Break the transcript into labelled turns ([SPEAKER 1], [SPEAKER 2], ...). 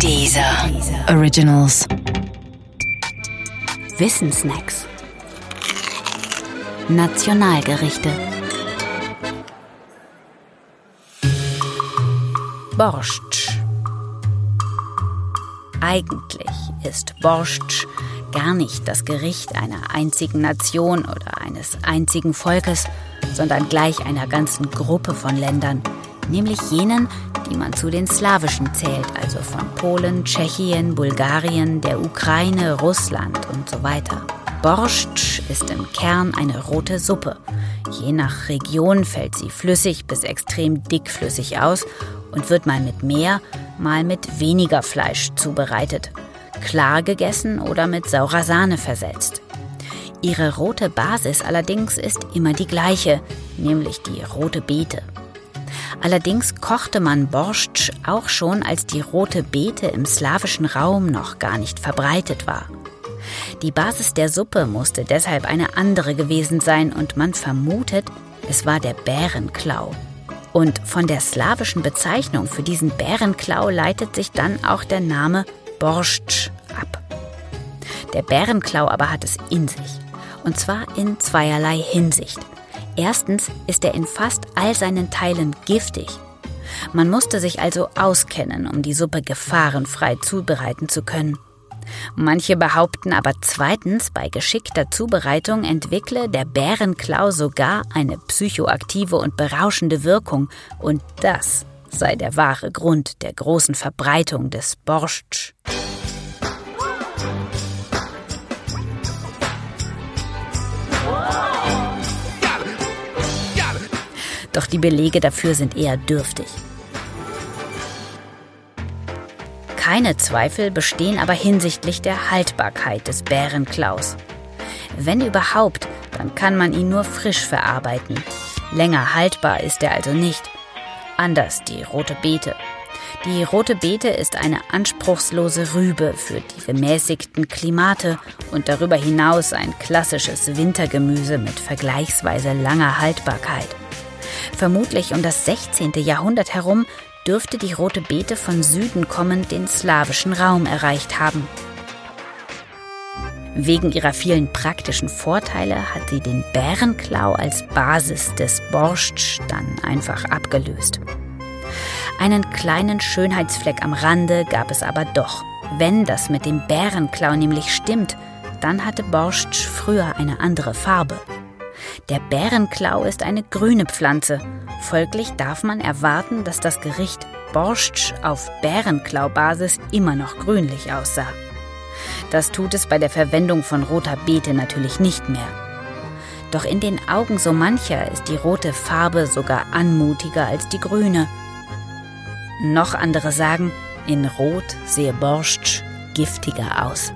[SPEAKER 1] Dieser Originals.
[SPEAKER 2] Wissensnacks. Nationalgerichte. Borscht. Eigentlich ist Borscht gar nicht das Gericht einer einzigen Nation oder eines einzigen Volkes, sondern gleich einer ganzen Gruppe von Ländern, nämlich jenen, die man zu den slawischen zählt, also von Polen, Tschechien, Bulgarien, der Ukraine, Russland und so weiter. Borscht ist im Kern eine rote Suppe. Je nach Region fällt sie flüssig bis extrem dickflüssig aus und wird mal mit mehr, mal mit weniger Fleisch zubereitet. Klar gegessen oder mit saurer Sahne versetzt. Ihre rote Basis allerdings ist immer die gleiche, nämlich die rote Beete. Allerdings kochte man Borscht auch schon, als die rote Beete im slawischen Raum noch gar nicht verbreitet war. Die Basis der Suppe musste deshalb eine andere gewesen sein und man vermutet, es war der Bärenklau. Und von der slawischen Bezeichnung für diesen Bärenklau leitet sich dann auch der Name Borscht ab. Der Bärenklau aber hat es in sich. Und zwar in zweierlei Hinsicht. Erstens ist er in fast all seinen Teilen giftig. Man musste sich also auskennen, um die Suppe gefahrenfrei zubereiten zu können. Manche behaupten aber zweitens, bei geschickter Zubereitung entwickle der Bärenklau sogar eine psychoaktive und berauschende Wirkung, und das sei der wahre Grund der großen Verbreitung des Borschtsch. Doch die Belege dafür sind eher dürftig. Keine Zweifel bestehen aber hinsichtlich der Haltbarkeit des Bärenklaus. Wenn überhaupt, dann kann man ihn nur frisch verarbeiten. Länger haltbar ist er also nicht. Anders die rote Beete. Die rote Beete ist eine anspruchslose Rübe für die gemäßigten Klimate und darüber hinaus ein klassisches Wintergemüse mit vergleichsweise langer Haltbarkeit. Vermutlich um das 16. Jahrhundert herum dürfte die rote Beete von Süden kommend den slawischen Raum erreicht haben. Wegen ihrer vielen praktischen Vorteile hat sie den Bärenklau als Basis des Borschtsch dann einfach abgelöst. Einen kleinen Schönheitsfleck am Rande gab es aber doch. Wenn das mit dem Bärenklau nämlich stimmt, dann hatte Borschtsch früher eine andere Farbe. Der Bärenklau ist eine grüne Pflanze. Folglich darf man erwarten, dass das Gericht Borschtsch auf Bärenklau-Basis immer noch grünlich aussah. Das tut es bei der Verwendung von roter Beete natürlich nicht mehr. Doch in den Augen so mancher ist die rote Farbe sogar anmutiger als die grüne. Noch andere sagen, in Rot sehe Borschtsch giftiger aus.